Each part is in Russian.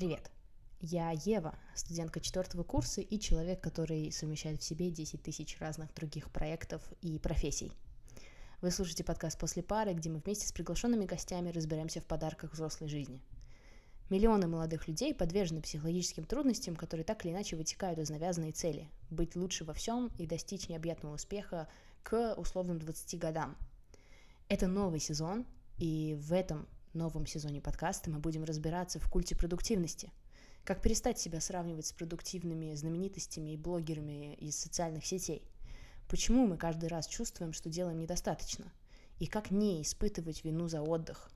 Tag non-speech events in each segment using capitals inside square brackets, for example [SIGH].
Привет! Я Ева, студентка четвертого курса и человек, который совмещает в себе 10 тысяч разных других проектов и профессий. Вы слушаете подкаст «После пары», где мы вместе с приглашенными гостями разбираемся в подарках взрослой жизни. Миллионы молодых людей подвержены психологическим трудностям, которые так или иначе вытекают из навязанной цели – быть лучше во всем и достичь необъятного успеха к условным 20 годам. Это новый сезон, и в этом новом сезоне подкаста мы будем разбираться в культе продуктивности. Как перестать себя сравнивать с продуктивными знаменитостями и блогерами из социальных сетей? Почему мы каждый раз чувствуем, что делаем недостаточно? И как не испытывать вину за отдых?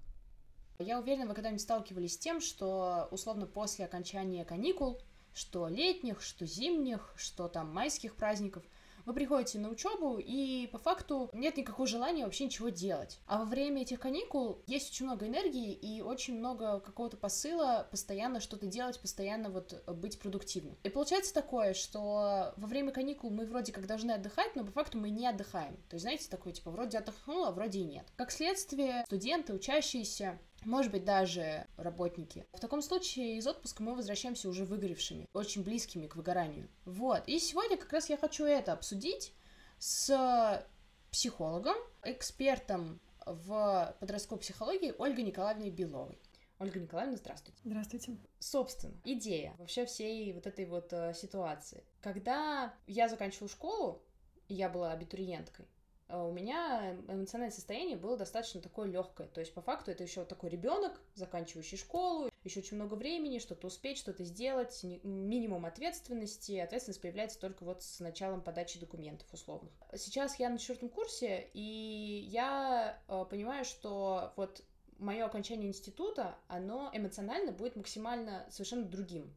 Я уверена, вы когда-нибудь сталкивались с тем, что условно после окончания каникул, что летних, что зимних, что там майских праздников, вы приходите на учебу, и по факту нет никакого желания вообще ничего делать. А во время этих каникул есть очень много энергии и очень много какого-то посыла постоянно что-то делать, постоянно вот быть продуктивным. И получается такое, что во время каникул мы вроде как должны отдыхать, но по факту мы не отдыхаем. То есть, знаете, такое, типа, вроде отдохнула, а вроде и нет. Как следствие, студенты, учащиеся может быть, даже работники. В таком случае из отпуска мы возвращаемся уже выгоревшими, очень близкими к выгоранию. Вот, и сегодня как раз я хочу это обсудить с психологом, экспертом в подростковой психологии Ольгой Николаевной Беловой. Ольга Николаевна, здравствуйте. Здравствуйте. Собственно, идея вообще всей вот этой вот э, ситуации. Когда я заканчивала школу, и я была абитуриенткой, у меня эмоциональное состояние было достаточно такое легкое. То есть, по факту, это еще такой ребенок, заканчивающий школу, еще очень много времени, что-то успеть, что-то сделать, минимум ответственности. Ответственность появляется только вот с началом подачи документов условных. Сейчас я на четвертом курсе, и я э, понимаю, что вот мое окончание института, оно эмоционально будет максимально совершенно другим.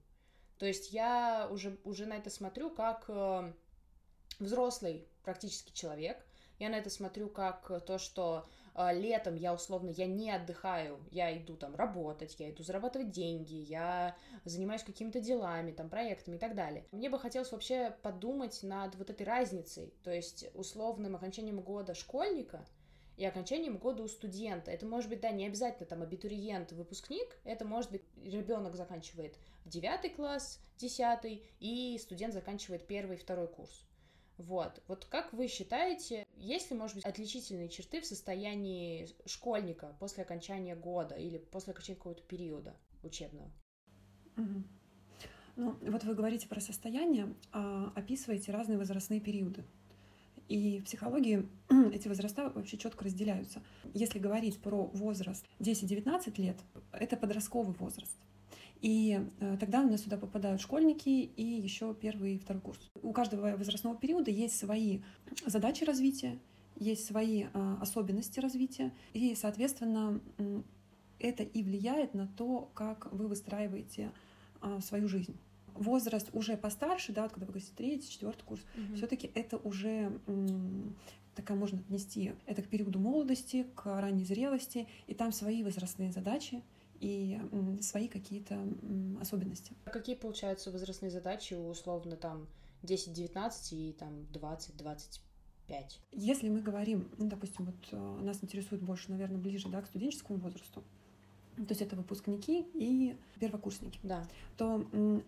То есть я уже, уже на это смотрю как э, взрослый практически человек, я на это смотрю как то, что э, летом я условно, я не отдыхаю, я иду там работать, я иду зарабатывать деньги, я занимаюсь какими-то делами, там, проектами и так далее. Мне бы хотелось вообще подумать над вот этой разницей, то есть условным окончанием года школьника и окончанием года у студента. Это может быть, да, не обязательно там абитуриент, выпускник, это может быть ребенок заканчивает девятый класс, десятый, и студент заканчивает первый, второй курс. Вот. Вот как вы считаете, есть ли, может быть, отличительные черты в состоянии школьника после окончания года или после окончания какого-то периода учебного? Ну, вот вы говорите про состояние, а описываете разные возрастные периоды. И в психологии [CLEARS THROAT] эти возраста вообще четко разделяются. Если говорить про возраст 10-19 лет, это подростковый возраст. И э, тогда у нас сюда попадают школьники и еще первый и второй курс. У каждого возрастного периода есть свои задачи развития, есть свои э, особенности развития, и, соответственно, это и влияет на то, как вы выстраиваете э, свою жизнь. Возраст уже постарше, да, вот когда вы говорите третий, четвертый курс, mm-hmm. все-таки это уже такая можно отнести это к периоду молодости, к ранней зрелости, и там свои возрастные задачи, и свои какие-то особенности. Какие, получаются, возрастные задачи у условно там 10-19 и там 20-25? Если мы говорим, ну, допустим, вот э, нас интересует больше, наверное, ближе да, к студенческому возрасту, то есть это выпускники и первокурсники, да. то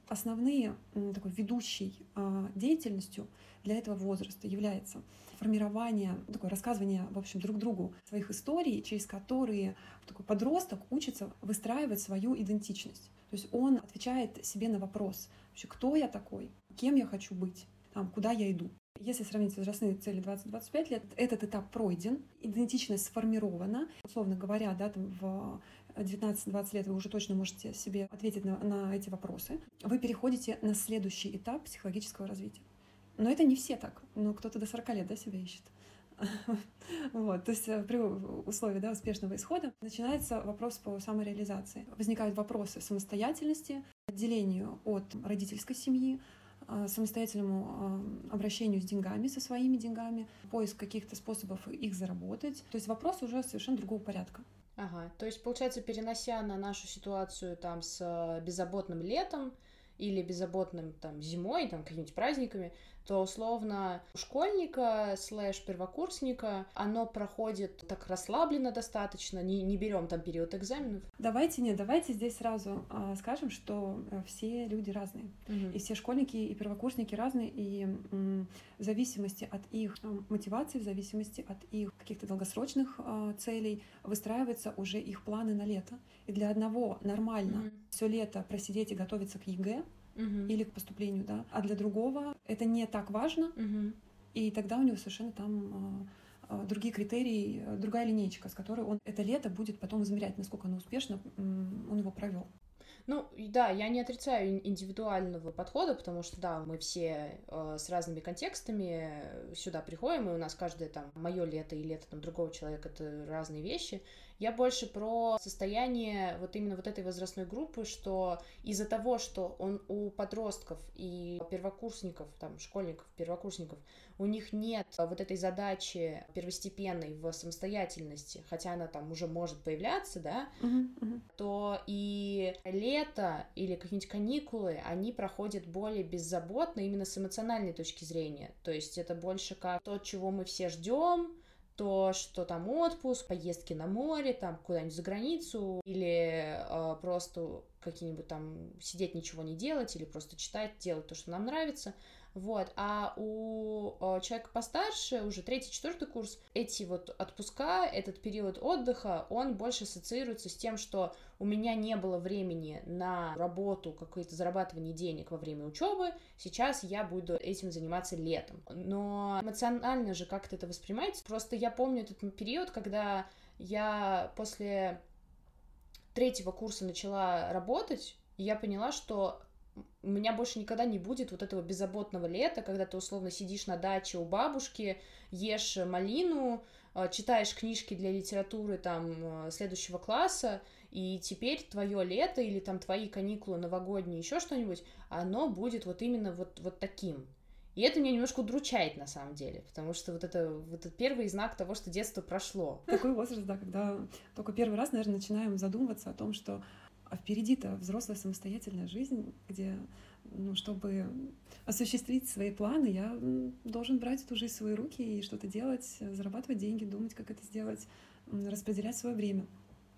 основные такой ведущей а, деятельностью для этого возраста является формирование, такое рассказывание, в общем, друг другу своих историй, через которые такой подросток учится выстраивать свою идентичность. То есть он отвечает себе на вопрос, вообще, кто я такой, кем я хочу быть, там, куда я иду. Если сравнить возрастные цели 20-25 лет, этот этап пройден, идентичность сформирована. Условно говоря, да, там в 19-20 лет вы уже точно можете себе ответить на, на эти вопросы. Вы переходите на следующий этап психологического развития. Но это не все так. Ну, кто-то до 40 лет да, себя ищет. [LAUGHS] Вот, то есть э, при условии да, успешного исхода начинается вопрос по самореализации. Возникают вопросы самостоятельности, отделению от родительской семьи, э, самостоятельному э, обращению с деньгами, со своими деньгами, поиск каких-то способов их заработать. То есть вопрос уже совершенно другого порядка. Ага, то есть, получается, перенося на нашу ситуацию там с беззаботным летом или беззаботным там зимой, там какими-нибудь праздниками, то условно у школьника слэш первокурсника оно проходит так расслабленно достаточно, не, не берем там период экзаменов. Давайте нет, давайте здесь сразу э, скажем, что э, все люди разные. Мгм. И все школьники и первокурсники разные, и м, в зависимости от их э, мотивации, в зависимости от их каких-то долгосрочных э, целей выстраиваются уже их планы на лето. И для одного нормально Мгм. все лето просидеть и готовиться к ЕГЭ Мгм. или к поступлению, да, а для другого это не так важно, Мгм. и тогда у него совершенно там э, э, другие критерии, другая линейка, с которой он это лето будет потом измерять, насколько оно успешно он его провел. Ну, да, я не отрицаю ин- индивидуального подхода, потому что, да, мы все э, с разными контекстами сюда приходим, и у нас каждое там мое лето и лето там другого человека это разные вещи. Я больше про состояние вот именно вот этой возрастной группы, что из-за того, что он у подростков и первокурсников, там, школьников, первокурсников, у них нет вот этой задачи первостепенной в самостоятельности, хотя она там уже может появляться, да, Мгм, мгм. то и лето или какие-нибудь каникулы, они проходят более беззаботно именно с эмоциональной точки зрения. То есть это больше как то, чего мы все ждем, то, что там отпуск, поездки на море, там куда-нибудь за границу, или э, просто какие-нибудь там сидеть ничего не делать, или просто читать, делать то, что нам нравится. Вот, а у э, человека постарше, уже третий, четвертый курс, эти вот отпуска, этот период отдыха, он больше ассоциируется с тем, что у меня не было времени на работу, какое-то зарабатывание денег во время учебы, сейчас я буду этим заниматься летом. Но эмоционально же как-то это воспринимается. Просто я помню этот период, когда я после третьего курса начала работать, и я поняла, что у меня больше никогда не будет вот этого беззаботного лета, когда ты условно сидишь на даче у бабушки, ешь малину, э, читаешь книжки для литературы там э, следующего класса, и теперь твое лето или там твои каникулы новогодние, еще что-нибудь, оно будет вот именно вот, вот таким. И это меня немножко удручает на самом деле, потому что вот это вот этот первый знак того, что детство прошло. Такой возраст, да, когда только первый раз, наверное, начинаем задумываться о том, что а впереди-то взрослая самостоятельная жизнь, где, ну, чтобы осуществить свои планы, я должен брать эту жизнь в свои руки и что-то делать, зарабатывать деньги, думать, как это сделать, распределять свое время.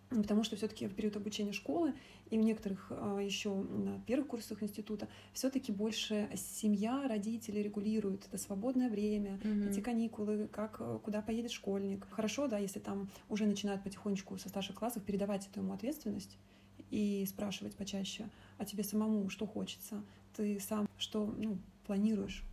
Потому что все-таки в период обучения школы и в некоторых еще на первых курсах института все-таки больше семья, родители регулируют это свободное время, эти каникулы, как, э, куда поедет школьник. Хорошо, да, если там уже начинают потихонечку со старших классов передавать эту ему ответственность и спрашивать почаще, а тебе самому что хочется, ты сам что ну, планируешь.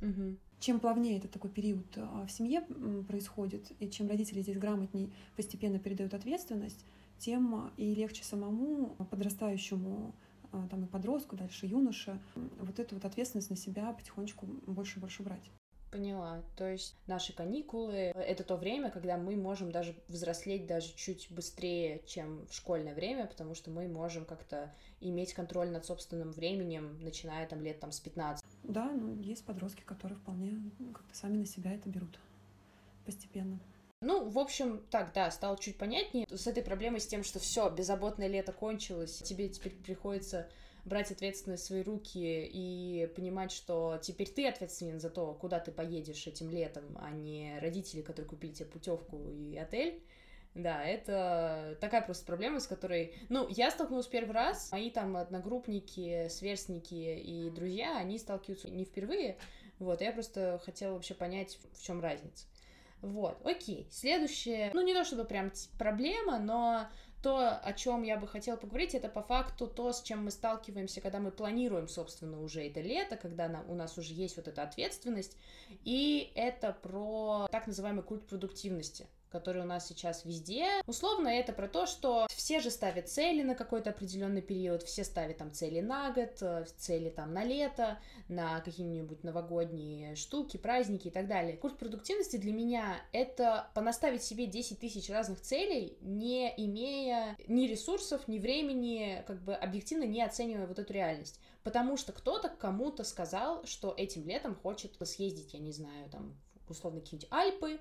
Мгм. Чем плавнее этот такой период а, в семье происходит, и чем родители здесь грамотней постепенно передают ответственность, тем а, и легче самому подрастающему а, там и подростку, дальше юноше, вот эту вот ответственность на себя потихонечку больше и больше брать. Поняла. То есть наши каникулы — это то время, когда мы можем даже взрослеть даже чуть быстрее, чем в школьное время, потому что мы можем как-то иметь контроль над собственным временем, начиная там лет там с 15. Да, ну, есть подростки, которые вполне ну, как-то сами на себя это берут постепенно. Ну, в общем, так, да, стало чуть понятнее. С этой проблемой, с тем, что все, беззаботное лето кончилось, тебе теперь приходится брать ответственность в свои руки и понимать, что теперь ты ответственен за то, куда ты поедешь этим летом, а не родители, которые купили тебе путевку и отель. Да, это такая просто проблема, с которой... Ну, я столкнулась первый раз, мои там одногруппники, сверстники и друзья, они сталкиваются не впервые, вот, я просто хотела вообще понять, в чем разница. Вот, окей. Следующее, ну не то чтобы прям проблема, но то, о чем я бы хотела поговорить, это по факту то, с чем мы сталкиваемся, когда мы планируем, собственно, уже это лето, когда на- у нас уже есть вот эта ответственность, и это про так называемый культ продуктивности который у нас сейчас везде. Условно это про то, что все же ставят цели на какой-то определенный период, все ставят там цели на год, э, цели там на лето, на какие-нибудь новогодние штуки, праздники и так далее. Культ продуктивности для меня это понаставить себе 10 тысяч разных целей, не имея ни ресурсов, ни времени, как бы объективно не оценивая вот эту реальность. Потому что кто-то кому-то сказал, что этим летом хочет съездить, я не знаю, там, условно, какие-нибудь Альпы,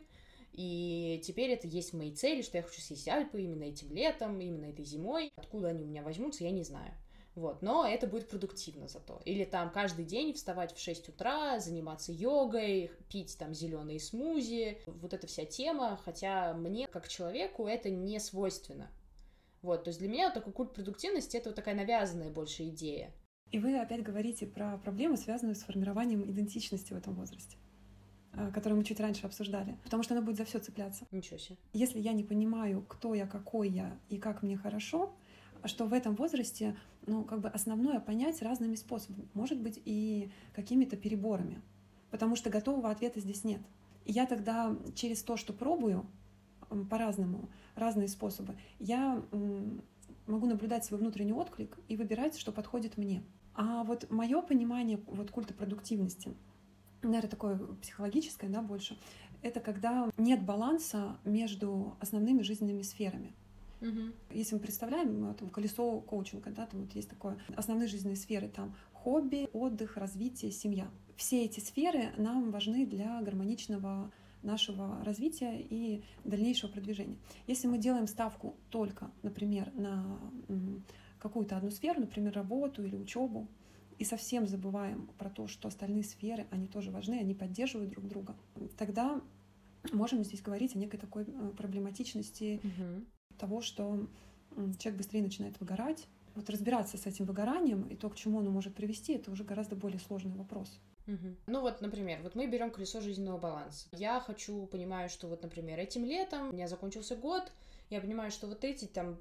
и теперь это есть мои цели, что я хочу съездить Альпы именно этим летом, именно этой зимой. Откуда они у меня возьмутся, я не знаю. Вот, но это будет продуктивно зато. Или там каждый день вставать в 6 утра, заниматься йогой, пить там зеленые смузи, вот эта вся тема, хотя мне, как человеку, это не свойственно. Вот, то есть для меня вот такой культ продуктивности это вот такая навязанная больше идея. И вы опять говорите про проблему, связанную с формированием идентичности в этом возрасте которую мы чуть раньше обсуждали, потому что она будет за все цепляться. Ничего себе. Если я не понимаю, кто я, какой я и как мне хорошо, что в этом возрасте, ну, как бы основное понять разными способами, может быть, и какими-то переборами, потому что готового ответа здесь нет. И я тогда через то, что пробую по-разному, разные способы, я могу наблюдать свой внутренний отклик и выбирать, что подходит мне. А вот мое понимание вот культа продуктивности, наверное, такое психологическое, да, больше, это когда нет баланса между основными жизненными сферами. Угу. Если мы представляем ну, там, колесо коучинга, да, там вот есть такое основные жизненные сферы, там хобби, отдых, развитие, семья. Все эти сферы нам важны для гармоничного нашего развития и дальнейшего продвижения. Если мы делаем ставку только, например, на какую-то одну сферу, например, работу или учебу, и совсем забываем про то, что остальные сферы, они тоже важны, они поддерживают друг друга, тогда можем здесь говорить о некой такой э, проблематичности угу того, что человек быстрее начинает выгорать. Вот разбираться с этим выгоранием и то, к чему оно может привести, это уже гораздо более сложный вопрос. Угу. Ну вот, например, вот мы берем колесо жизненного баланса. Я хочу, понимаю, что вот, например, этим летом у меня закончился год, я понимаю, что вот эти там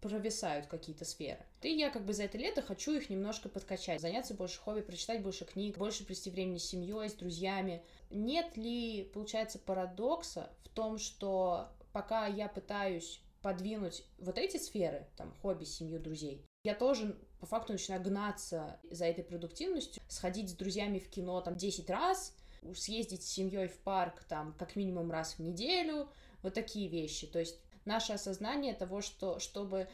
провисают какие-то сферы. И я как бы за это лето хочу их немножко подкачать, заняться больше хобби, прочитать больше книг, больше провести времени с семьей, с друзьями. Нет ли, получается, парадокса в том, что пока я пытаюсь подвинуть вот эти сферы, там, хобби, семью, друзей, я тоже по факту начинаю гнаться за этой продуктивностью, сходить с друзьями в кино там 10 раз, съездить с семьей в парк там как минимум раз в неделю, вот такие вещи. То есть наше осознание того, что чтобы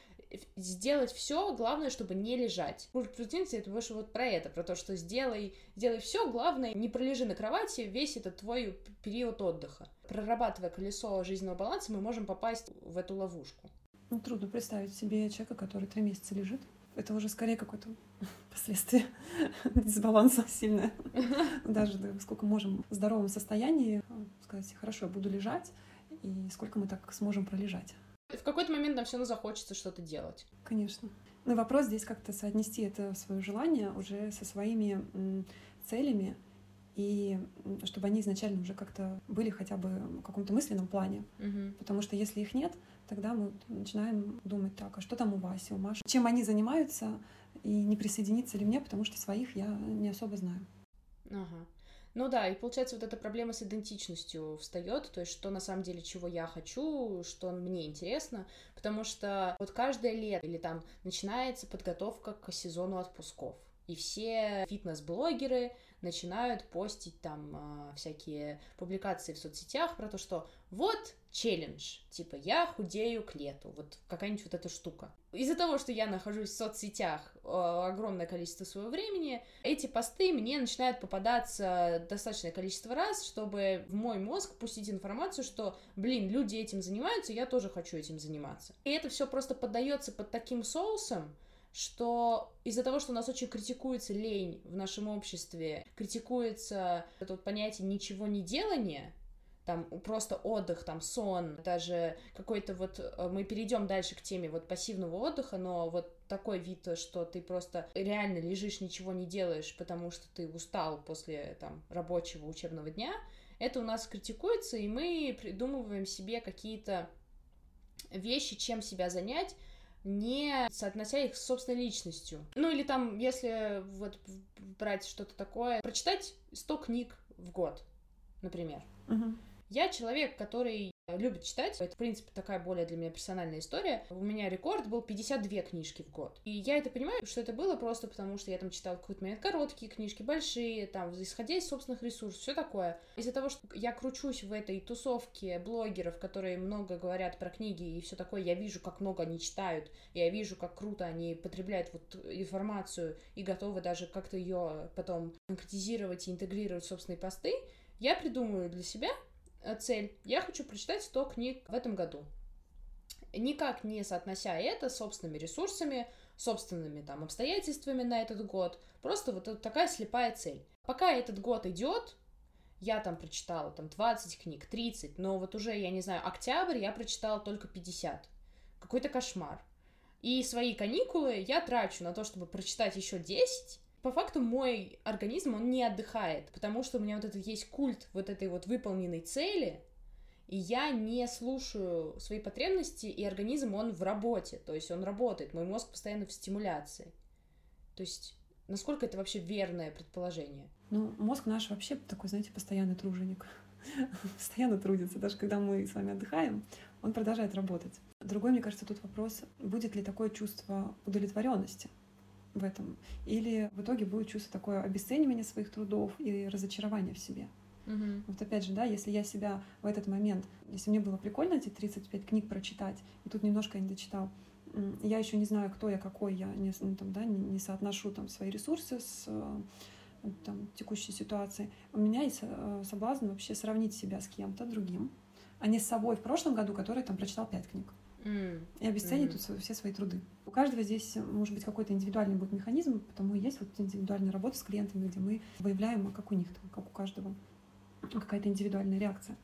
сделать все, главное, чтобы не лежать. Продуктивность это больше вот про это, про то, что сделай, сделай все, главное, не пролежи на кровати весь этот твой период отдыха. Прорабатывая колесо жизненного баланса, мы можем попасть в эту ловушку. Ну, трудно представить себе человека, который три месяца лежит. Это уже скорее какое-то [LAUGHS] последствие [LAUGHS] дисбаланса сильное. [LAUGHS] Даже сколько можем в здоровом состоянии сказать, хорошо, я буду лежать, и сколько мы так сможем пролежать. В какой-то момент нам все равно захочется что-то делать. Конечно. Ну, вопрос здесь как-то соотнести это свое желание уже со своими целями, и чтобы они изначально уже как-то были хотя бы в каком-то мысленном плане. Угу. Потому что если их нет, тогда мы начинаем думать так, а что там у Васи, у Маши, чем они занимаются, и не присоединиться ли мне, потому что своих я не особо знаю. Ага. Ну да, и получается вот эта проблема с идентичностью встает, то есть что на самом деле, чего я хочу, что мне интересно, потому что вот каждое лето или там начинается подготовка к сезону отпусков, и все фитнес-блогеры начинают постить там э, всякие публикации в соцсетях про то, что вот челлендж, типа я худею к лету, вот какая-нибудь вот эта штука. Из-за того, что я нахожусь в соцсетях э, огромное количество своего времени, эти посты мне начинают попадаться достаточное количество раз, чтобы в мой мозг пустить информацию, что, блин, люди этим занимаются, я тоже хочу этим заниматься. И это все просто поддается под таким соусом, что из-за того, что у нас очень критикуется лень в нашем обществе, критикуется это вот понятие ничего не делания, там просто отдых, там сон, даже какой-то вот э, мы перейдем дальше к теме вот пассивного отдыха, но вот такой вид, что ты просто реально лежишь, ничего не делаешь, потому что ты устал после там рабочего учебного дня, это у нас критикуется, и мы придумываем себе какие-то вещи, чем себя занять, не соотнося их с собственной личностью. Ну или там, если вот брать что-то такое, прочитать 100 книг в год, например. Uh-huh. Я человек, который любит читать. Это, в принципе, такая более для меня персональная история. У меня рекорд был 52 книжки в год. И я это понимаю, что это было просто потому, что я там читала какой-то момент короткие книжки, большие, там, исходя из собственных ресурсов, все такое. Из-за того, что я кручусь в этой тусовке блогеров, которые много говорят про книги и все такое, я вижу, как много они читают, я вижу, как круто они потребляют вот информацию и готовы даже как-то ее потом конкретизировать и интегрировать в собственные посты, я придумываю для себя Э, цель. Я хочу прочитать 100 книг в этом году. Никак не соотнося это с собственными ресурсами, собственными там обстоятельствами на этот год. Просто вот такая слепая цель. Пока этот год идет, я там прочитала там 20 книг, 30, но вот уже, я не знаю, октябрь я прочитала только 50. Какой-то кошмар. И свои каникулы я трачу на то, чтобы прочитать еще 10. По факту мой организм, он не отдыхает, потому что у меня вот этот есть культ вот этой вот выполненной цели, и я не слушаю свои потребности, и организм, он в работе, то есть он работает, мой мозг постоянно в стимуляции. То есть насколько это вообще верное предположение? Ну, мозг наш вообще такой, знаете, постоянный труженик. [LAUGHS] Постоянно трудится. Даже когда мы с вами отдыхаем, он продолжает работать. Другой, мне кажется, тут вопрос, будет ли такое чувство удовлетворенности в этом, или в итоге будет чувство такое обесценивания своих трудов и разочарования в себе. Угу. Вот опять же, да, если я себя в этот момент, если мне было прикольно эти 35 книг прочитать, и тут немножко не дочитал, я еще не знаю, кто я, какой я, не, ну, там, да, не, не соотношу там свои ресурсы с э, там, текущей ситуацией. У меня есть э, соблазн вообще сравнить себя с кем-то другим, а не с собой в прошлом году, который там прочитал пять книг. Mm. И обесценить mm. все свои труды. У каждого здесь может быть какой-то индивидуальный будет механизм, потому и есть вот индивидуальная работа с клиентами, где мы выявляем, как у них, там, как у каждого какая-то индивидуальная реакция.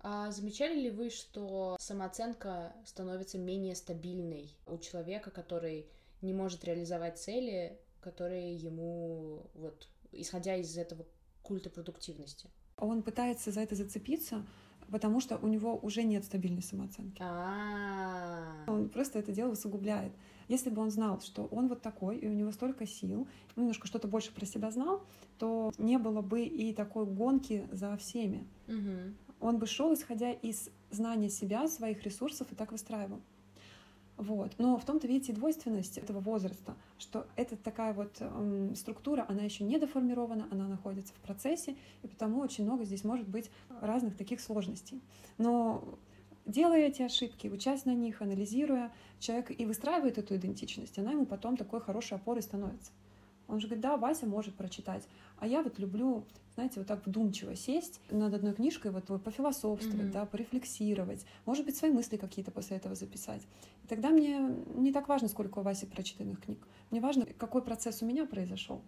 А замечали ли вы, что самооценка становится менее стабильной у человека, который не может реализовать цели, которые ему, вот, исходя из этого культа продуктивности? Он пытается за это зацепиться, потому что у него уже нет стабильной самооценки. А-а-а. Он просто это дело усугубляет. Если бы он знал, что он вот такой, и у него столько сил, немножко что-то больше про себя знал, то не было бы и такой гонки за всеми. Угу. Он бы шел, исходя из знания себя, своих ресурсов, и так выстраивал. Вот. Но в том-то, видите, двойственность этого возраста, что это такая вот эм, структура, она еще не деформирована, она находится в процессе, и потому очень много здесь может быть разных таких сложностей. Но делая эти ошибки, учась на них, анализируя, человек и выстраивает эту идентичность, она ему потом такой хорошей опорой становится. Он же говорит, да, Вася может прочитать, а я вот люблю, знаете, вот так вдумчиво сесть над одной книжкой, вот пофилософствовать, mm-hmm. да, порефлексировать, может быть, свои мысли какие-то после этого записать. И тогда мне не так важно, сколько у Васи прочитанных книг. Мне важно, какой процесс у меня произошел.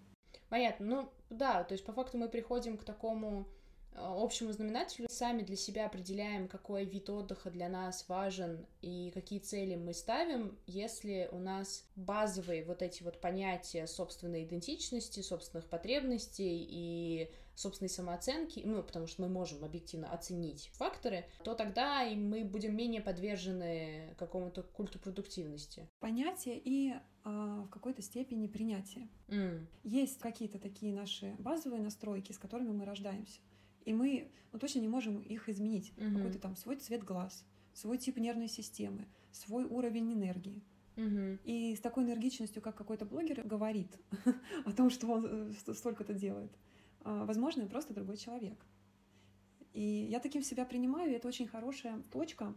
Понятно. Ну, да, то есть по факту мы приходим к такому общему знаменателю, сами для себя определяем, какой вид отдыха для нас важен и какие цели мы ставим, если у нас базовые вот эти вот понятия собственной идентичности, собственных потребностей и собственной самооценки, ну, потому что мы можем объективно оценить факторы, то тогда и мы будем менее подвержены какому-то культу продуктивности. Понятие и э, в какой-то степени принятие. Mm. Есть какие-то такие наши базовые настройки, с которыми мы рождаемся. И мы ну, точно не можем их изменить. Угу. Какой-то там свой цвет глаз, свой тип нервной системы, свой уровень энергии. Угу. И с такой энергичностью, как какой-то блогер говорит [LAUGHS] о том, что он столько-то делает, а, возможно, просто другой человек. И я таким себя принимаю, и это очень хорошая точка,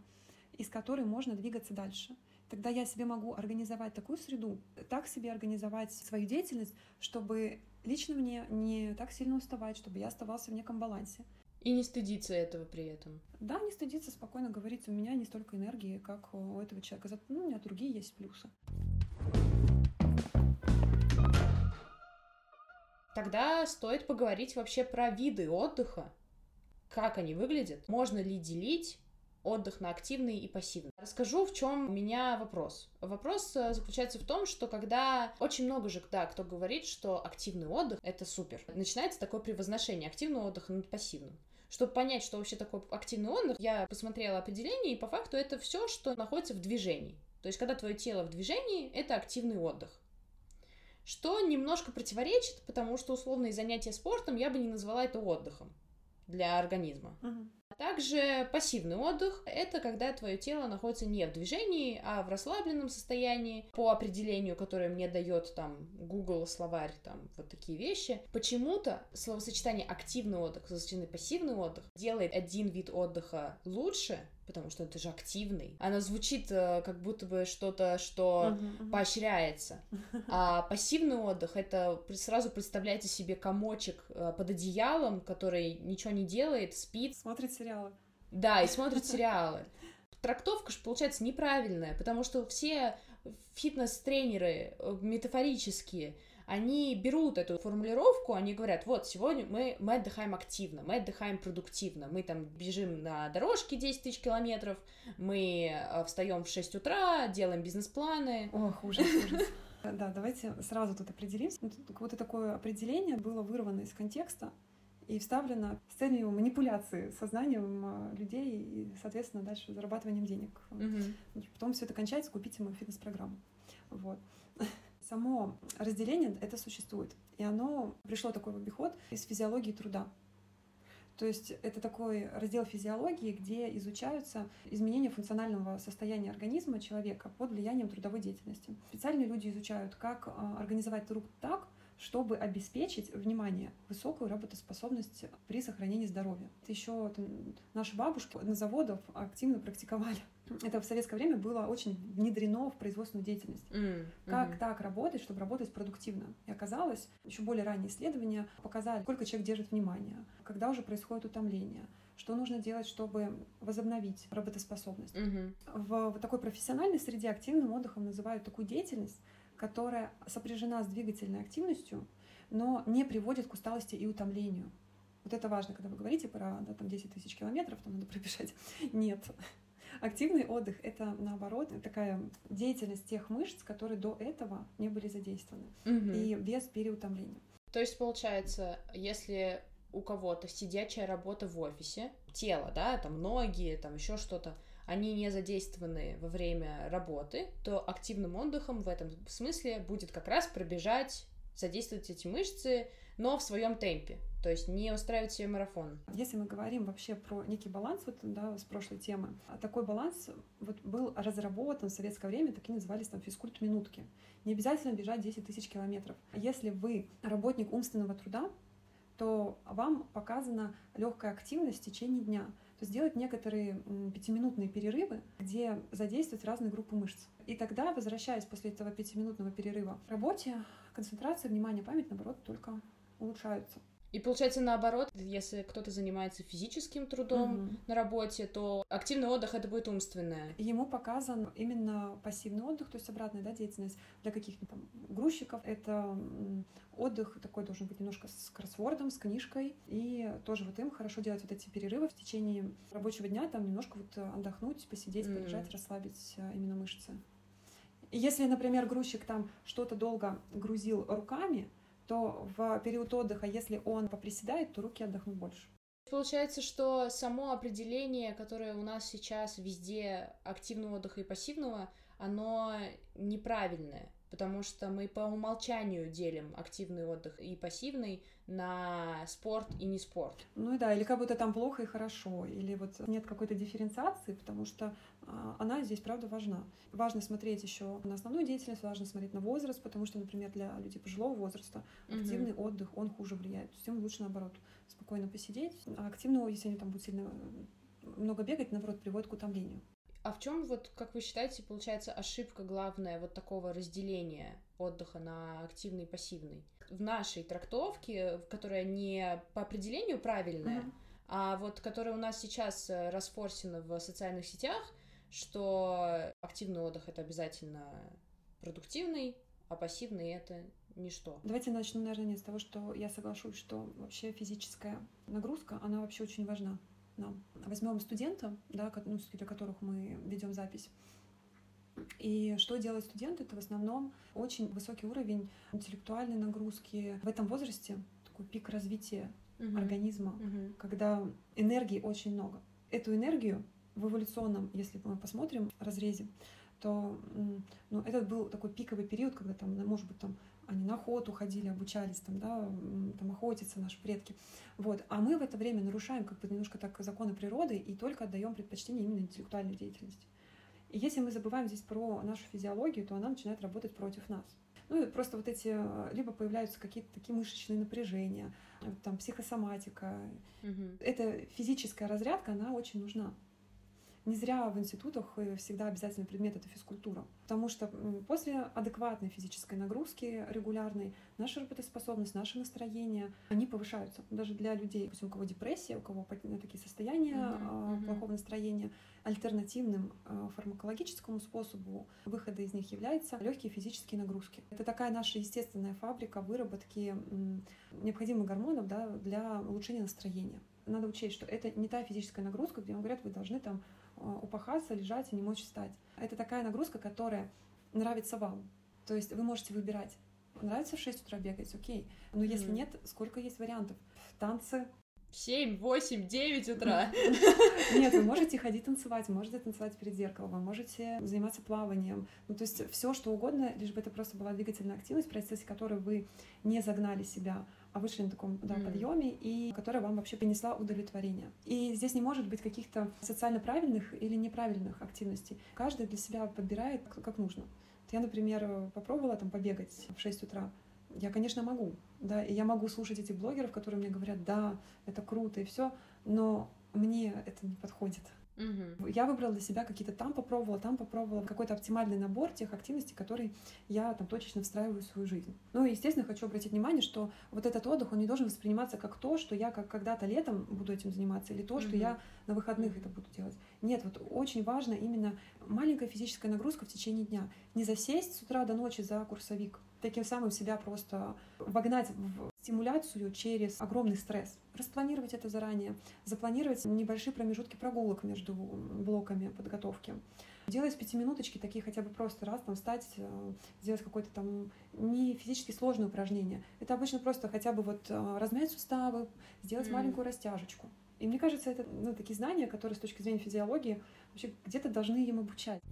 из которой можно двигаться дальше. Тогда я себе могу организовать такую среду, так себе организовать свою деятельность, чтобы лично мне не так сильно уставать, чтобы я оставался в неком балансе. И не стыдиться этого при этом. Да, не стыдиться, спокойно говорить, у меня не столько энергии, как у этого человека. Зато ну, у меня другие есть плюсы. Тогда стоит поговорить вообще про виды отдыха. Как они выглядят? Можно ли делить отдых на активный и пассивный. Расскажу, в чем у меня вопрос. Вопрос э, заключается в том, что когда очень много же, да, кто говорит, что активный отдых — это супер, начинается такое превозношение активного отдыха над пассивным. Чтобы понять, что вообще такое активный отдых, я посмотрела определение, и по факту это все, что находится в движении. То есть, когда твое тело в движении, это активный отдых. Что немножко противоречит, потому что условные занятия спортом я бы не назвала это отдыхом для организма. Uh-huh. Также пассивный отдых — это когда твое тело находится не в движении, а в расслабленном состоянии, по определению, которое мне дает там Google словарь, там вот такие вещи. Почему-то словосочетание активный отдых, словосочетание пассивный отдых делает один вид отдыха лучше, потому что это же активный. Она звучит э, как будто бы что-то, что uh-huh, uh-huh. поощряется. А пассивный отдых это сразу представляете себе комочек э, под одеялом, который ничего не делает, спит. Смотрит сериалы. Да, и смотрит сериалы. Трактовка же получается неправильная, потому что все фитнес-тренеры э, метафорические, они берут эту формулировку, они говорят, вот, сегодня мы, мы отдыхаем активно, мы отдыхаем продуктивно, мы там бежим на дорожке 10 тысяч километров, мы э, встаем в 6 утра, делаем бизнес-планы. Ох, ужас, ужас. [LAUGHS] Да, давайте сразу тут определимся. Вот это такое определение было вырвано из контекста и вставлено с целью манипуляции сознанием э, людей и, соответственно, дальше зарабатыванием денег. Угу. Потом все это кончается, купите мою фитнес-программу. Вот. [LAUGHS] Само разделение это существует, и оно пришло такой в обиход из физиологии труда. То есть это такой раздел физиологии, где изучаются изменения функционального состояния организма человека под влиянием трудовой деятельности. Специальные люди изучают, как а, организовать труд так, чтобы обеспечить, внимание, высокую работоспособность при сохранении здоровья. Это еще наши бабушки на заводах активно практиковали. Это в советское время было очень внедрено в производственную деятельность. Mm-hmm. Как так работать, чтобы работать продуктивно? И оказалось, еще более ранние исследования показали, сколько человек держит внимание, когда уже происходит утомление, что нужно делать, чтобы возобновить работоспособность. Mm-hmm. В, в такой профессиональной среде активным отдыхом называют такую деятельность, которая сопряжена с двигательной активностью, но не приводит к усталости и утомлению. Вот это важно, когда вы говорите про да, там 10 тысяч километров, там надо [LAUGHS] пробежать. Нет. Активный отдых — это, наоборот, такая деятельность тех мышц, которые до этого не были задействованы, угу. и без переутомления. То есть, получается, если у кого-то сидячая работа в офисе, тело, да, там ноги, там еще что-то, они не задействованы во время работы, то активным отдыхом в этом смысле будет как раз пробежать, задействовать эти мышцы, но в своем темпе, то есть не устраивать себе марафон. Если мы говорим вообще про некий баланс вот, да, с прошлой темы, а такой баланс вот, был разработан в советское время, такие назывались там физкульт-минутки. Не обязательно бежать 10 тысяч километров. Если вы работник умственного труда, то вам показана легкая активность в течение дня то сделать некоторые пятиминутные перерывы, где задействовать разные группы мышц. И тогда, возвращаясь после этого пятиминутного перерыва к работе, концентрация, внимание, память, наоборот, только улучшаются. И получается наоборот, если кто-то занимается физическим трудом угу. на работе, то активный отдых это будет умственное. Ему показан именно пассивный отдых, то есть обратная да, деятельность для каких-то там грузчиков. Это отдых такой должен быть немножко с кроссвордом, с книжкой. И тоже вот им хорошо делать вот эти перерывы в течение рабочего дня, там немножко вот отдохнуть, посидеть, mm. полежать, расслабить а, именно мышцы. И если, например, грузчик там что-то долго грузил руками, то в период отдыха, если он поприседает, то руки отдохнут больше. Получается, что само определение, которое у нас сейчас везде активного отдыха и пассивного, оно неправильное потому что мы по умолчанию делим активный отдых и пассивный на спорт и не спорт. Ну и да, или как будто там плохо и хорошо, или вот нет какой-то дифференциации, потому что а, она здесь, правда, важна. Важно смотреть еще на основную деятельность, важно смотреть на возраст, потому что, например, для людей пожилого возраста активный угу. отдых, он хуже влияет. То есть им лучше, наоборот, спокойно посидеть. А активного, если они там будут сильно много бегать, наоборот, приводит к утомлению. А в чем вот, как вы считаете, получается ошибка главная вот такого разделения отдыха на активный и пассивный? В нашей трактовке, которая не по определению правильная, mm-hmm. а вот которая у нас сейчас э, расфорсена в социальных сетях, что активный отдых это обязательно продуктивный, а пассивный это ничто. Давайте начну, наверное, с того, что я соглашусь, что вообще физическая нагрузка, она вообще очень важна нам. Возьмем студента, да, ну, для которых мы ведем запись. И что делают студенты? Это в основном очень высокий уровень интеллектуальной нагрузки. В этом возрасте такой пик развития uh-huh. организма, uh-huh. когда энергии очень много. Эту энергию в эволюционном, если мы посмотрим, разрезе, то ну, этот был такой пиковый период, когда там, может быть, там они на охоту ходили, обучались там, да, там охотиться наши предки. Вот. А мы в это время нарушаем как бы немножко так законы природы и только отдаем предпочтение именно интеллектуальной деятельности. И если мы забываем здесь про нашу физиологию, то она начинает работать против нас. Ну и просто вот эти, либо появляются какие-то такие мышечные напряжения, там психосоматика. Угу. Эта физическая разрядка, она очень нужна. Не зря в институтах э, всегда обязательный предмет — это физкультура. Потому что после адекватной физической нагрузки регулярной наша работоспособность, наше настроение, они повышаются. Даже для людей, у кого депрессия, у кого такие состояния uh-huh, плохого настроения, альтернативным а, фармакологическому способу выхода из них являются легкие физические нагрузки. Это такая наша естественная фабрика выработки необходимых гормонов да, для улучшения настроения. Надо учесть, что это не та физическая нагрузка, где вам говорят, вы должны там упахаться, лежать и не мочь встать. Это такая нагрузка, которая нравится вам. То есть вы можете выбирать, нравится в 6 утра бегать, окей. Но если нет, сколько есть вариантов? Танцы, 7, 8, 9 утра. [LAUGHS] Нет, вы можете ходить танцевать, можете танцевать перед зеркалом, вы можете заниматься плаванием. Ну, то есть все, что угодно, лишь бы это просто была двигательная активность, в процессе которой вы не загнали себя, вышли на таком да, mm. подъеме, и которая вам вообще принесла удовлетворение. И здесь не может быть каких-то социально правильных или неправильных активностей. Каждый для себя подбирает как нужно. Я, например, попробовала там побегать в 6 утра я, конечно, могу, да, и я могу слушать этих блогеров, которые мне говорят, да, это круто и все, но мне это не подходит. Угу. Я выбрала для себя какие-то там попробовала, там попробовала какой-то оптимальный набор тех активностей, которые я там точечно встраиваю в свою жизнь. Ну и, естественно, хочу обратить внимание, что вот этот отдых, он не должен восприниматься как то, что я как когда-то летом буду этим заниматься, или то, что угу. я на выходных это буду делать. Нет, вот очень важно именно маленькая физическая нагрузка в течение дня. Не засесть с утра до ночи за курсовик, таким самым себя просто вогнать в стимуляцию через огромный стресс. Распланировать это заранее, запланировать небольшие промежутки прогулок между блоками подготовки. Делать пятиминуточки, такие хотя бы просто раз, там встать, э, сделать какое-то там не физически сложное упражнение. Это обычно просто хотя бы вот э, размять суставы, сделать mm. маленькую растяжечку. И мне кажется, это ну, такие знания, которые с точки зрения физиологии вообще где-то должны им обучать.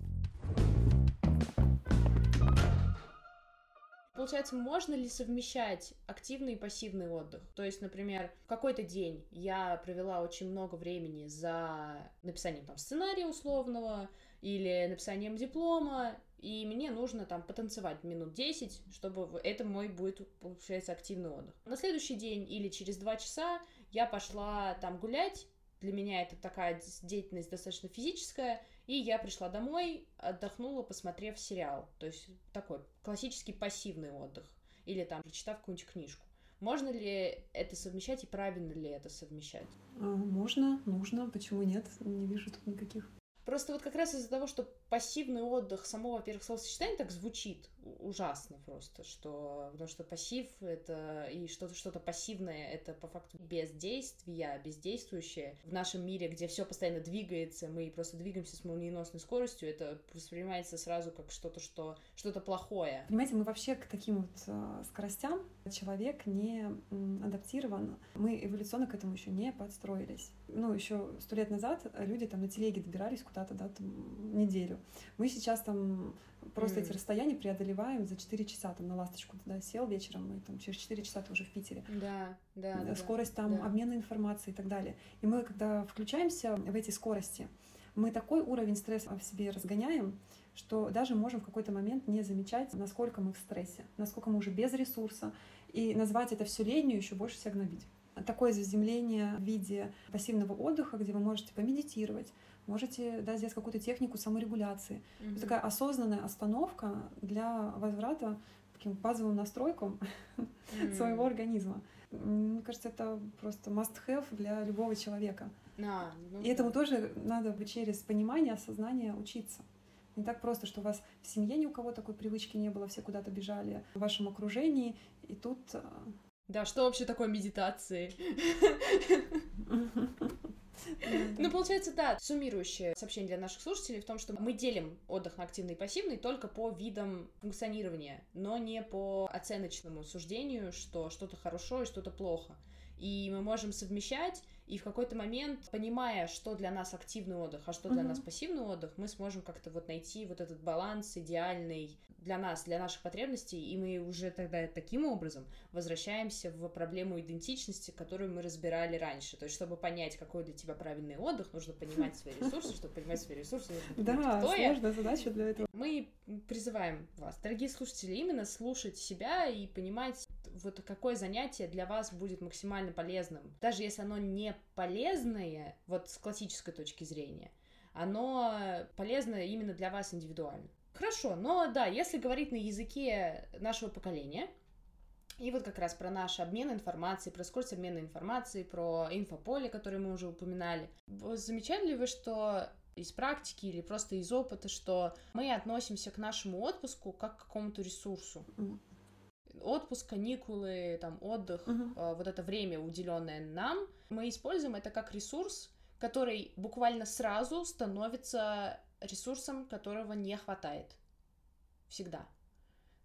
Получается, можно ли совмещать активный и пассивный отдых? То есть, например, в какой-то день я провела очень много времени за написанием там сценария условного или написанием диплома, и мне нужно там потанцевать минут 10, чтобы это мой будет, получается, активный отдых. На следующий день или через два часа я пошла там гулять, для меня это такая деятельность достаточно физическая, и я пришла домой, отдохнула, посмотрев сериал. То есть такой классический пассивный отдых. Или там прочитав какую-нибудь книжку. Можно ли это совмещать и правильно ли это совмещать? А, можно, нужно. Почему нет? Не вижу тут никаких Просто вот как раз из-за того, что пассивный отдых, само, во-первых, словосочетание так звучит ужасно просто, что потому что пассив это и что-то что-то пассивное это по факту бездействие, бездействующее. В нашем мире, где все постоянно двигается, мы просто двигаемся с молниеносной скоростью, это воспринимается сразу как что-то, что что-то плохое. Понимаете, мы вообще к таким вот э, скоростям человек не адаптирован. Мы эволюционно к этому еще не подстроились. Ну, еще сто лет назад люди там на телеге добирались куда-то, да, там, неделю. Мы сейчас там просто mm. эти расстояния преодолеваем за 4 часа, там, на ласточку туда сел вечером, и там через 4 часа ты уже в Питере. Да, да. да Скорость там, да. обмена информацией и так далее. И мы, когда включаемся в эти скорости, мы такой уровень стресса в себе разгоняем, что даже можем в какой-то момент не замечать, насколько мы в стрессе, насколько мы уже без ресурса, и назвать это все ленью еще больше себя гнобить. Такое заземление в виде пассивного отдыха, где вы можете помедитировать, можете да, сделать какую-то технику саморегуляции. Mm-hmm. такая осознанная остановка для возврата к таким базовым настройкам mm-hmm. [LAUGHS] своего организма. Мне кажется, это просто must-have для любого человека. А, ну, И этому тоже надо бы через понимание, осознание учиться. Не так просто, что у вас в семье ни у кого такой привычки не было, все куда-то бежали в вашем окружении, и тут... А, да, что вообще такое медитации? [LAUGHS] Ну, получается, да, суммирующее сообщение для наших слушателей в том, что мы делим отдых на активный и пассивный только по видам функционирования, но не по оценочному суждению, что что-то хорошо и что-то плохо. И мы можем совмещать и в какой-то момент, понимая, что для нас активный отдых, а что для mm-hmm. нас пассивный отдых, мы сможем как-то вот найти вот этот баланс идеальный для нас, для наших потребностей, и мы уже тогда таким образом возвращаемся в проблему идентичности, которую мы разбирали раньше. То есть, чтобы понять, какой для тебя правильный отдых, нужно понимать свои ресурсы, чтобы понимать свои ресурсы, нужно понимать, да, кто сложная я. задача для этого. Мы призываем вас, дорогие слушатели, именно слушать себя и понимать, вот какое занятие для вас будет максимально полезным. Даже если оно не полезное, вот с классической точки зрения, оно полезно именно для вас индивидуально. Хорошо, но да, если говорить на языке нашего поколения, и вот как раз про наш обмен информацией, про скорость обмена информацией, про инфополе, которое мы уже упоминали. Замечали ли вы, что из практики или просто из опыта, что мы относимся к нашему отпуску как к какому-то ресурсу? Отпуск, каникулы, там, отдых, uh-huh. вот это время, уделенное нам, мы используем это как ресурс, который буквально сразу становится ресурсом, которого не хватает. Всегда.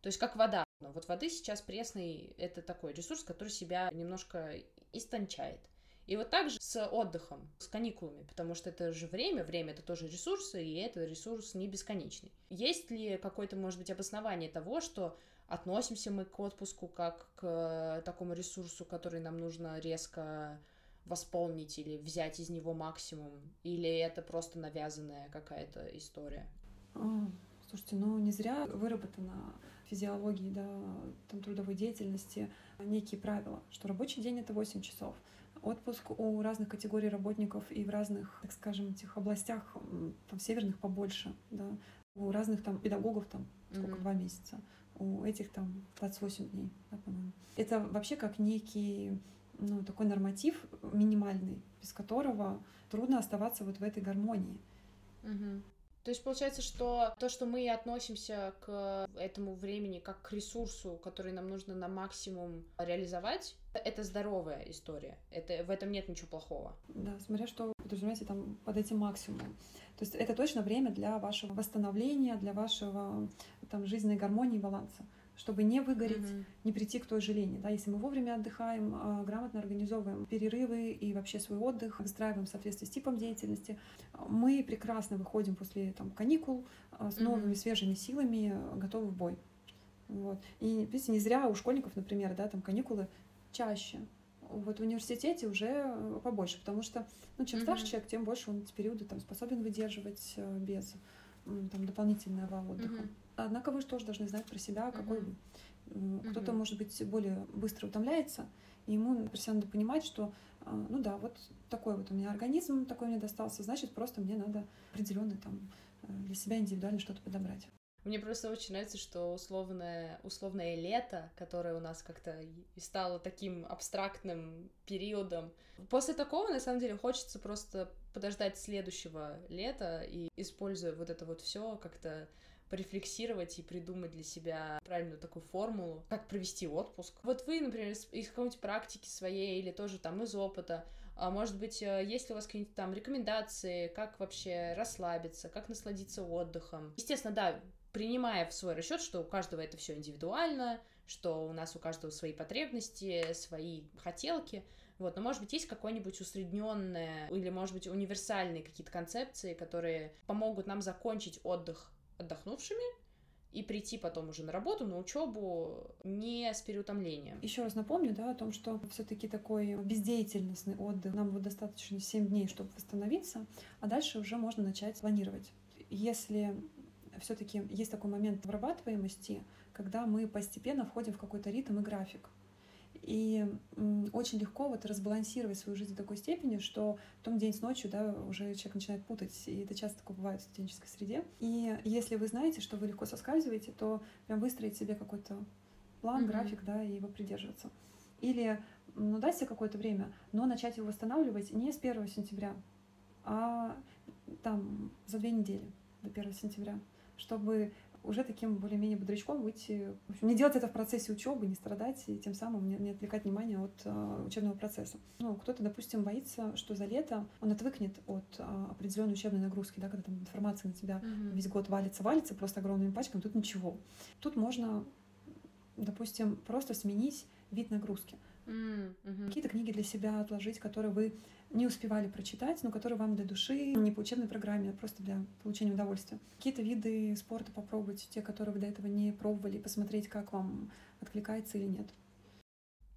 То есть как вода. Вот воды сейчас пресный — это такой ресурс, который себя немножко истончает. И вот так же с отдыхом, с каникулами, потому что это же время, время это тоже ресурсы, и это ресурс не бесконечный. Есть ли какое-то, может быть, обоснование того, что относимся мы к отпуску как к такому ресурсу, который нам нужно резко восполнить или взять из него максимум? Или это просто навязанная какая-то история? А, слушайте, ну не зря выработана физиологии, да, там, трудовой деятельности некие правила, что рабочий день — это 8 часов. Отпуск у разных категорий работников и в разных, так скажем, этих областях, там, северных побольше, да, у разных там педагогов там сколько, mm-hmm. два месяца, у этих там 28 дней, да, по-моему. Это вообще как некий ну, такой норматив минимальный, без которого трудно оставаться вот в этой гармонии. Угу. То есть получается, что то, что мы относимся к этому времени как к ресурсу, который нам нужно на максимум реализовать, это здоровая история. Это, в этом нет ничего плохого. Да, смотря что подразумеваете там под этим максимумом. То есть это точно время для вашего восстановления, для вашего там жизненной гармонии и баланса чтобы не выгореть, mm-hmm. не прийти к той же лени. Да? Если мы вовремя отдыхаем, а, грамотно организовываем перерывы и вообще свой отдых, выстраиваем в соответствии с типом деятельности, мы прекрасно выходим после там, каникул а, с новыми mm-hmm. свежими силами, готовы в бой. Вот. И, видите, не зря у школьников, например, да, там каникулы чаще. Вот в университете уже побольше, потому что ну, чем mm-hmm. старше человек, тем больше он эти периоды там, способен выдерживать э, без там, дополнительного отдыха. Mm-hmm. Однако вы же тоже должны знать про себя, какой mm-hmm. Кто-то, может быть, более быстро утомляется, и ему просто надо понимать, что, а, ну да, вот такой вот у меня организм, такой мне достался, значит, просто мне надо определенный там э, для себя индивидуально что-то подобрать. Мне просто очень нравится, что условное, условное лето, которое у нас как-то и стало таким абстрактным периодом, после такого, на самом деле, хочется просто подождать следующего лета и, используя вот это вот все как-то порефлексировать и придумать для себя правильную такую формулу, как провести отпуск. Вот вы, например, из какой-нибудь практики своей или тоже там из опыта, а может быть, э, есть ли у вас какие-нибудь там рекомендации, как вообще расслабиться, как насладиться отдыхом? Естественно, да, принимая в свой расчет, что у каждого это все индивидуально, что у нас у каждого свои потребности, свои хотелки, вот, но может быть есть какое-нибудь усредненное или может быть универсальные какие-то концепции, которые помогут нам закончить отдых отдохнувшими и прийти потом уже на работу, на учебу не с переутомлением. Еще раз напомню, да, о том, что все-таки такой бездеятельностный отдых. Нам вот достаточно 7 дней, чтобы восстановиться, а дальше уже можно начать планировать. Если все-таки есть такой момент вырабатываемости, когда мы постепенно входим в какой-то ритм и график. И очень легко вот разбалансировать свою жизнь до такой степени, что потом день с ночью, да, уже человек начинает путать. И это часто такое бывает в студенческой среде. И если вы знаете, что вы легко соскальзываете, то прям выстроить себе какой-то план, mm-hmm. график, да, и его придерживаться. Или, ну, дать себе какое-то время, но начать его восстанавливать не с 1 сентября, а там за две недели до 1 сентября, чтобы уже таким более-менее бодрячком выйти. В общем, не делать это в процессе учебы, не страдать и тем самым не, не отвлекать внимание от э, учебного процесса. Ну, кто-то, допустим, боится, что за лето он отвыкнет от э, определенной учебной нагрузки, да, когда там информация на тебя mm-hmm. весь год валится, валится просто огромными пачками, тут ничего. Тут можно, допустим, просто сменить вид нагрузки. Mm-hmm. Какие-то книги для себя отложить, которые вы не успевали прочитать, но которые вам для души, не по учебной программе, а просто для получения удовольствия. Какие-то виды спорта попробовать, те, которые вы до этого не пробовали, посмотреть, как вам откликается или нет.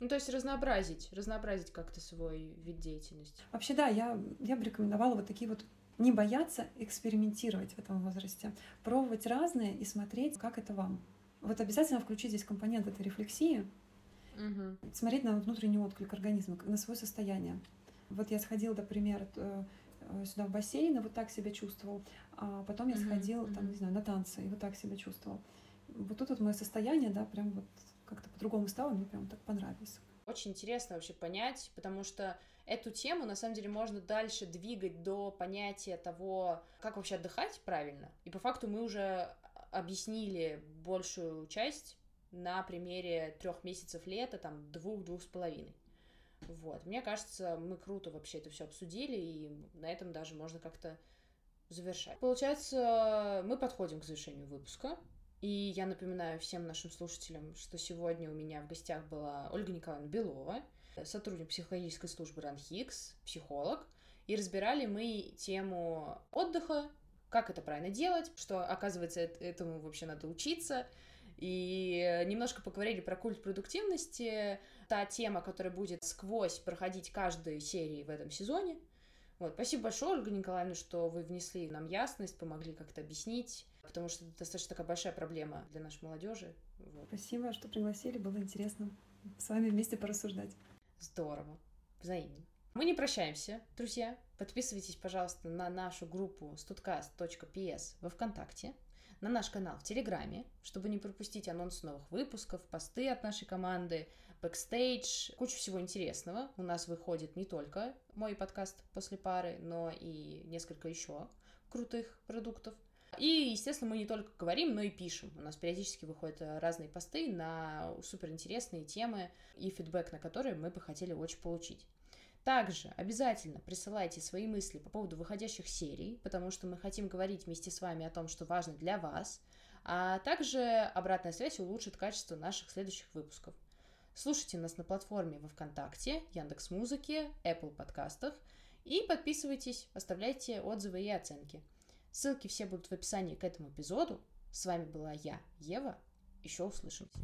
Ну, то есть разнообразить, разнообразить как-то свой вид деятельности. Вообще, да, я, я бы рекомендовала вот такие вот не бояться экспериментировать в этом возрасте, пробовать разное и смотреть, как это вам. Вот обязательно включить здесь компонент этой рефлексии, угу. смотреть на внутренний отклик организма, на свое состояние. Вот я сходила, например, э, э, сюда в бассейн, и вот так себя чувствовал. А потом я сходил, mm-hmm. там, не знаю, на танцы, и вот так себя чувствовал. Вот тут вот мое состояние, да, прям вот как-то по-другому стало, мне прям так понравилось. Очень интересно вообще понять, потому что эту тему, на самом деле, можно дальше двигать до понятия того, как вообще отдыхать правильно. И по факту мы уже объяснили большую часть на примере трех месяцев лета, там, двух-двух с половиной. Вот. Мне кажется, мы круто вообще это все обсудили, и на этом даже можно как-то завершать. Получается, мы подходим к завершению выпуска. И я напоминаю всем нашим слушателям, что сегодня у меня в гостях была Ольга Николаевна Белова, сотрудник психологической службы РАНХИКС, психолог. И разбирали мы тему отдыха, как это правильно делать, что, оказывается, этому вообще надо учиться. И немножко поговорили про культ продуктивности, та тема, которая будет сквозь проходить каждой серии в этом сезоне. Вот, спасибо большое, Ольга Николаевна, что вы внесли нам ясность, помогли как-то объяснить, потому что это достаточно такая большая проблема для нашей молодежи. Вот. Спасибо, что пригласили, было интересно с вами вместе порассуждать. Здорово, взаимно. Мы не прощаемся, друзья. Подписывайтесь, пожалуйста, на нашу группу studcast.ps во Вконтакте на наш канал в Телеграме, чтобы не пропустить анонс новых выпусков, посты от нашей команды, бэкстейдж, кучу всего интересного. У нас выходит не только мой подкаст после пары, но и несколько еще крутых продуктов. И, естественно, мы не только говорим, но и пишем. У нас периодически выходят разные посты на суперинтересные темы и фидбэк на которые мы бы хотели очень получить. Также обязательно присылайте свои мысли по поводу выходящих серий, потому что мы хотим говорить вместе с вами о том, что важно для вас, а также обратная связь улучшит качество наших следующих выпусков. Слушайте нас на платформе во Вконтакте, Яндекс Музыке, Apple подкастах и подписывайтесь, оставляйте отзывы и оценки. Ссылки все будут в описании к этому эпизоду. С вами была я, Ева. Еще услышимся.